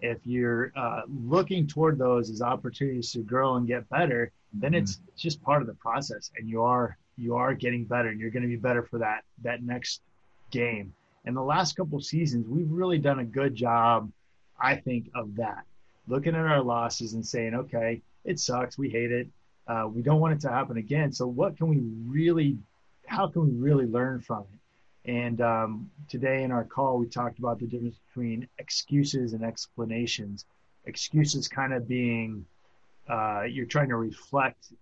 If you're uh, looking toward those as opportunities to grow and get better, then it's, mm-hmm. it's just part of the process, and you are you are getting better, and you're going to be better for that that next game. And the last couple seasons, we've really done a good job, I think, of that. looking at our losses and saying, okay, it sucks. We hate it. Uh, we don't want it to happen again. So what can we really, how can we really learn from it? And um, today in our call, we talked about the difference between excuses and explanations. Excuses kind of being uh, you're trying to reflect,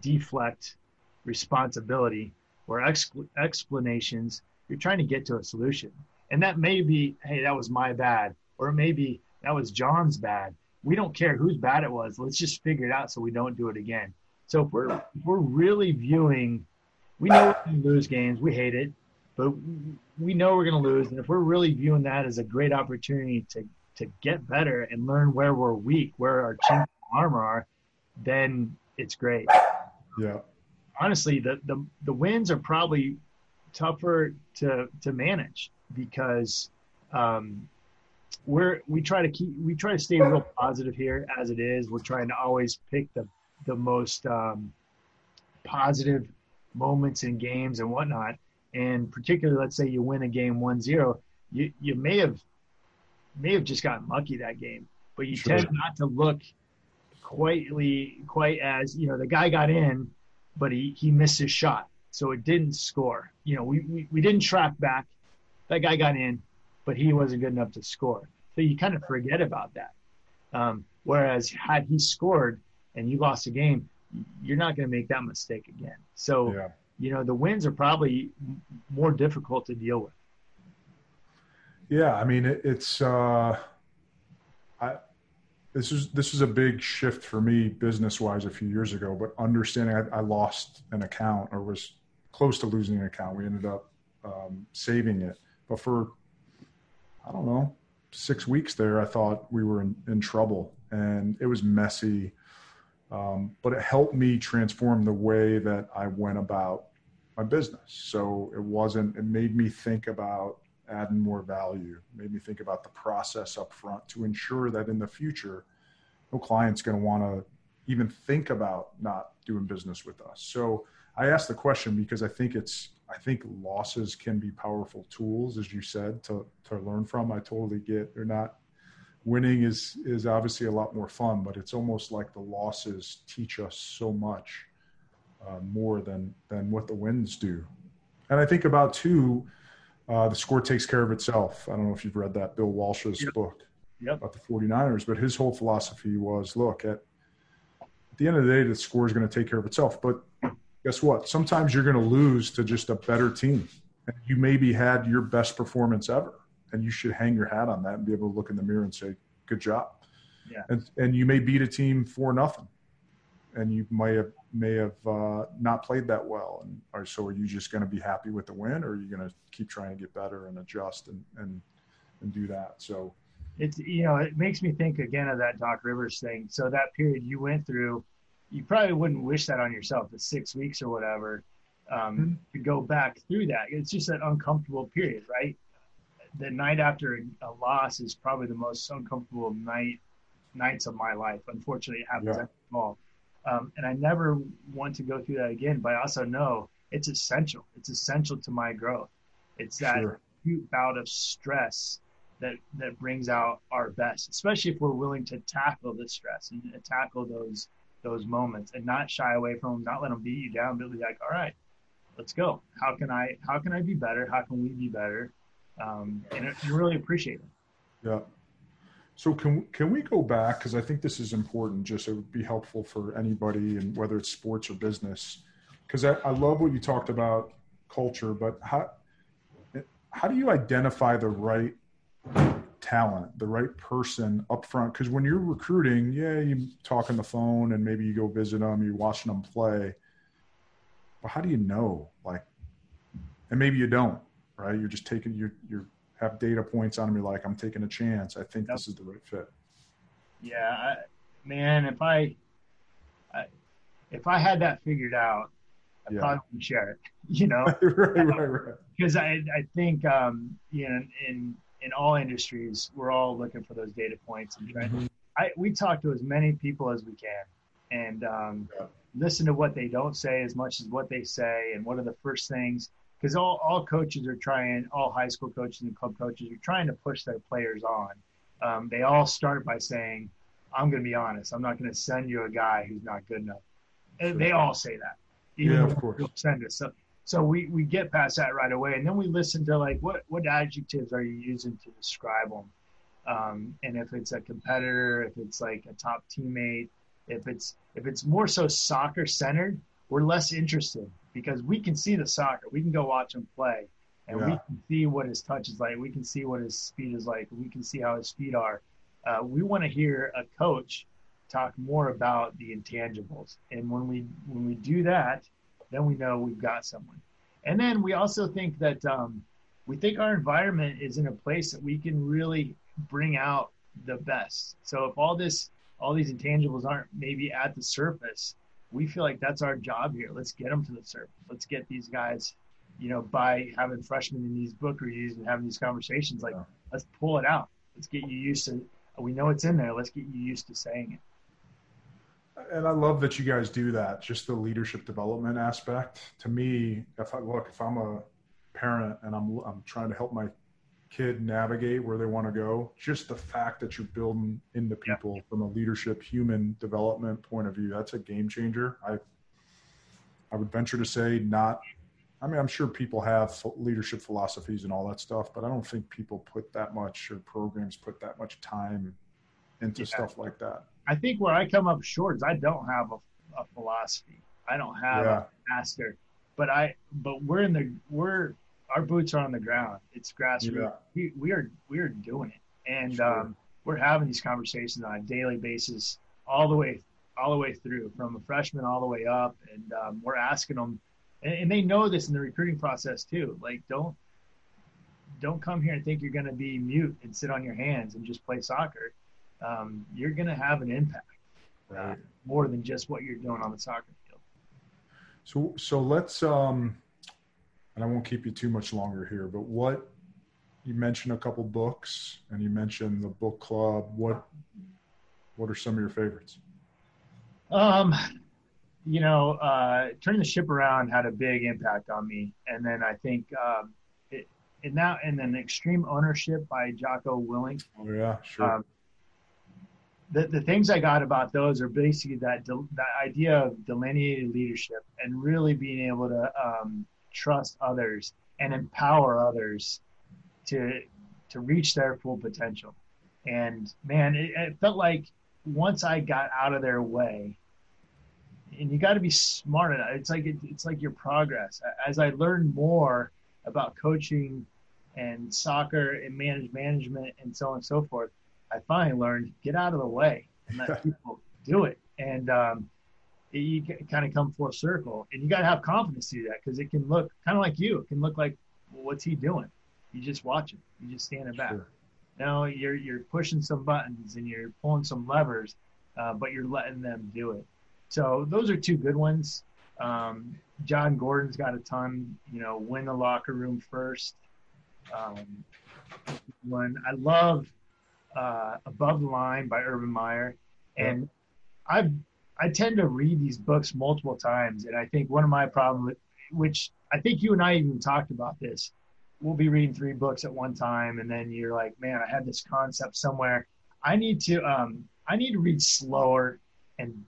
deflect responsibility, or ex- explanations, you're trying to get to a solution. And that may be, hey, that was my bad, or maybe that was John's bad. We don't care whose bad it was. Let's just figure it out so we don't do it again. So if we're if we're really viewing, we know we're going to lose games. We hate it, but we know we're going to lose. And if we're really viewing that as a great opportunity to to get better and learn where we're weak, where our chinks armor are, then it's great. Yeah. Honestly, the the the wins are probably tougher to to manage because um, we're we try to keep we try to stay real positive here as it is. We're trying to always pick the the most um, positive moments in games and whatnot. And particularly, let's say you win a game 1-0, you you may have may have just gotten lucky that game, but you sure. tend not to look quietly quite as you know the guy got in, but he he missed his shot, so it didn't score. You know, we we, we didn't track back. That guy got in, but he wasn't good enough to score. So you kind of forget about that. Um, whereas had he scored and you lost a game, you're not going to make that mistake again. So, yeah. you know, the wins are probably more difficult to deal with. Yeah, I mean, it, it's uh, I this is this was a big shift for me business wise a few years ago. But understanding I, I, lost an account or was close to losing an account, we ended up um, saving it. But for I don't know six weeks there, I thought we were in, in trouble, and it was messy. Um, but it helped me transform the way that I went about my business. So it wasn't. It made me think about adding more value, made me think about the process up front to ensure that in the future, no client's going to want to even think about not doing business with us. So I asked the question because I think it's I think losses can be powerful tools, as you said, to to learn from. I totally get they're not winning is is obviously a lot more fun, but it's almost like the losses teach us so much uh, more than than what the wins do. And I think about too uh, the score takes care of itself. I don't know if you've read that Bill Walsh's yep. book yep. about the 49ers, but his whole philosophy was look, at, at the end of the day, the score is going to take care of itself. But guess what? Sometimes you're going to lose to just a better team. And you maybe had your best performance ever. And you should hang your hat on that and be able to look in the mirror and say, good job. Yeah. And, and you may beat a team for nothing and you may have may have uh, not played that well. And are, so are you just going to be happy with the win, or are you going to keep trying to get better and adjust and and and do that? So it's you know it makes me think again of that Doc Rivers thing. So that period you went through, you probably wouldn't wish that on yourself. The six weeks or whatever um, mm-hmm. to go back through that. It's just that uncomfortable period, right? The night after a loss is probably the most uncomfortable night nights of my life. Unfortunately, it happens yeah. all. Um, and I never want to go through that again. But I also know it's essential. It's essential to my growth. It's that sure. bout of stress that that brings out our best, especially if we're willing to tackle the stress and tackle those those moments and not shy away from them, not let them beat you down, but be like, all right, let's go. How can I how can I be better? How can we be better? Um, and, and really appreciate it. Yeah. So can can we go back because I think this is important. Just it would be helpful for anybody, and whether it's sports or business, because I, I love what you talked about culture. But how how do you identify the right talent, the right person up front? Because when you're recruiting, yeah, you talk on the phone and maybe you go visit them, you're watching them play. But how do you know? Like, and maybe you don't, right? You're just taking you're you're have data points on them. You're like, I'm taking a chance. I think yep. this is the right fit. Yeah, I, man. If I, I, if I had that figured out, I yeah. probably would share it. <laughs> You know, <laughs> right, right, right. <laughs> Because I, I think, um, you know, in in all industries, we're all looking for those data points and trying. Mm-hmm. I we talk to as many people as we can, and um, yeah. listen to what they don't say as much as what they say, and what are the first things because all, all coaches are trying, all high school coaches and club coaches are trying to push their players on. Um, they all start by saying, I'm going to be honest. I'm not going to send you a guy who's not good enough. And they all say that. Even yeah, of course. Send us. So, so we, we get past that right away, and then we listen to like what what adjectives are you using to describe them, um, and if it's a competitor, if it's like a top teammate, if it's if it's more so soccer centered, we're less interested because we can see the soccer, we can go watch him play, and yeah. we can see what his touch is like, we can see what his speed is like, we can see how his feet are. Uh, we want to hear a coach talk more about the intangibles, and when we when we do that, then we know we've got someone. And then we also think that um, we think our environment is in a place that we can really bring out the best. So if all this all these intangibles aren't maybe at the surface, we feel like that's our job here. Let's get them to the surface. Let's get these guys, you know, by having freshmen in these book reviews and having these conversations. Like, yeah. let's pull it out. Let's get you used to. We know it's in there. Let's get you used to saying it and I love that you guys do that. Just the leadership development aspect. To me, if I look, if I'm a parent and I'm I'm trying to help my kid navigate where they want to go, just the fact that you're building into people yeah. from a leadership, human development point of view, that's a game changer. I I would venture to say not. I mean, I'm sure people have leadership philosophies and all that stuff, but I don't think people put that much or programs put that much time into yeah. stuff like that. I think where I come up short is I don't have a, a philosophy. I don't have yeah. a master, but I but we're in the we're our boots are on the ground. It's grassroots. Yeah. We we are we are doing it, and sure. um, we're having these conversations on a daily basis, all the way all the way through, from a freshman all the way up, and um, we're asking them, and, and they know this in the recruiting process too. Like don't don't come here and think you're going to be mute and sit on your hands and just play soccer um, you're going to have an impact uh, right. uh, more than just what you're doing on the soccer field. So, so let's, um, and I won't keep you too much longer here, but what you mentioned a couple books and you mentioned the book club. What, what are some of your favorites? Um, you know, uh, turning the ship around had a big impact on me, and then I think um, it, and now and then extreme ownership by Jocko Willink. Oh yeah, sure. Um, the, the things I got about those are basically that that idea of delineated leadership and really being able to um, trust others and empower others to to reach their full potential. And man, it, it felt like once I got out of their way, and you got to be smart enough. It's like it, it's like your progress. As I learned more about coaching and soccer and manage management and so on and so forth, I finally learned get out of the way and let <laughs> people do it. And um, it, you kind of come full circle, and you got to have confidence to do that because it can look kind of like you. It can look like, well, what's he doing? You just watch him. You just standing back. Sure. No, you're you're pushing some buttons and you're pulling some levers, uh, but you're letting them do it. So those are two good ones. Um, Jon Gordon's got a ton. You know, win the locker room first. Um, one I love uh, Above the Line by Urban Meyer, and I I tend to read these books multiple times, and I think one of my problems, which I think you and I even talked about this, we'll be reading three books at one time, and then you're like, man, I had this concept somewhere. I need to um, I need to read slower and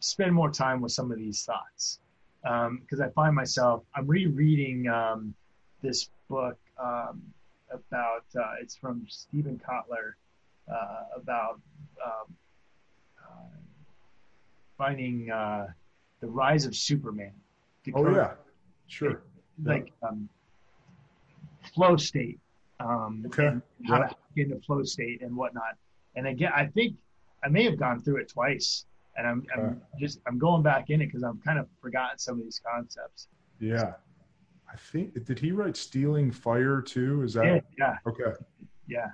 spend more time with some of these thoughts. Because um, I find myself I'm rereading um, this book um, about uh, it's from Steven Kotler about um, uh, finding uh, the rise of Superman. Oh yeah, sure. Like um, flow state. Um, okay. How yeah. to get into flow state and whatnot. And again, I think I may have gone through it twice, and I'm. I'm just I'm going back in it because I'm kind of forgotten some of these concepts. Yeah. I think did he write Stealing Fire too? Is that yeah? yeah. Okay. Yeah.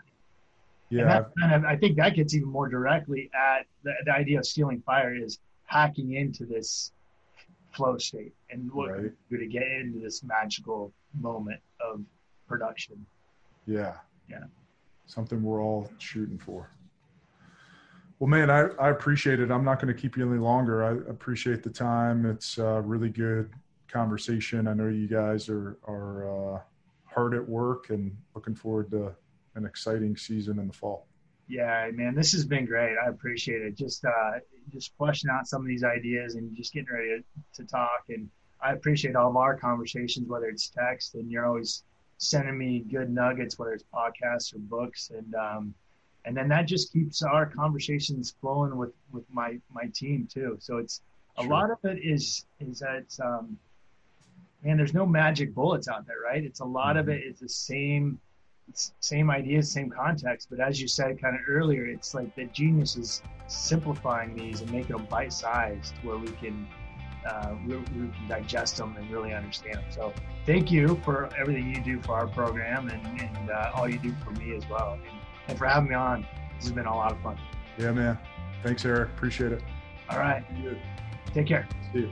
Yeah. Kind of, I think that gets even more directly at the, the, idea of stealing fire is hacking into this flow state and what right. do to get into this magical moment of production. Yeah. Yeah. Something we're all shooting for. Well, man, I, I appreciate it. I'm not going to keep you any longer. I appreciate the time. It's a really good conversation. I know you guys are, are uh, hard at work and looking forward to an exciting season in the fall. Yeah, man, this has been great. I appreciate it. Just uh, just fleshing out some of these ideas and just getting ready to, to talk. And I appreciate all of our conversations, whether it's text and you're always sending me good nuggets, whether it's podcasts or books, and um, and then that just keeps our conversations flowing with with my my team too. So it's a sure. lot of it is is that um, man, there's no magic bullets out there, right? It's a lot mm-hmm. of it is the same same ideas, same context. But as you said kind of earlier, it's like the genius is simplifying these and making them bite sized where we can uh, we, we, can digest them and really understand them. So thank you for everything you do for our program and, and uh, all you do for me as well. And, and, for having me on. This has been a lot of fun. Yeah, man. Thanks, Eric. Appreciate it. All right. Take care. See you.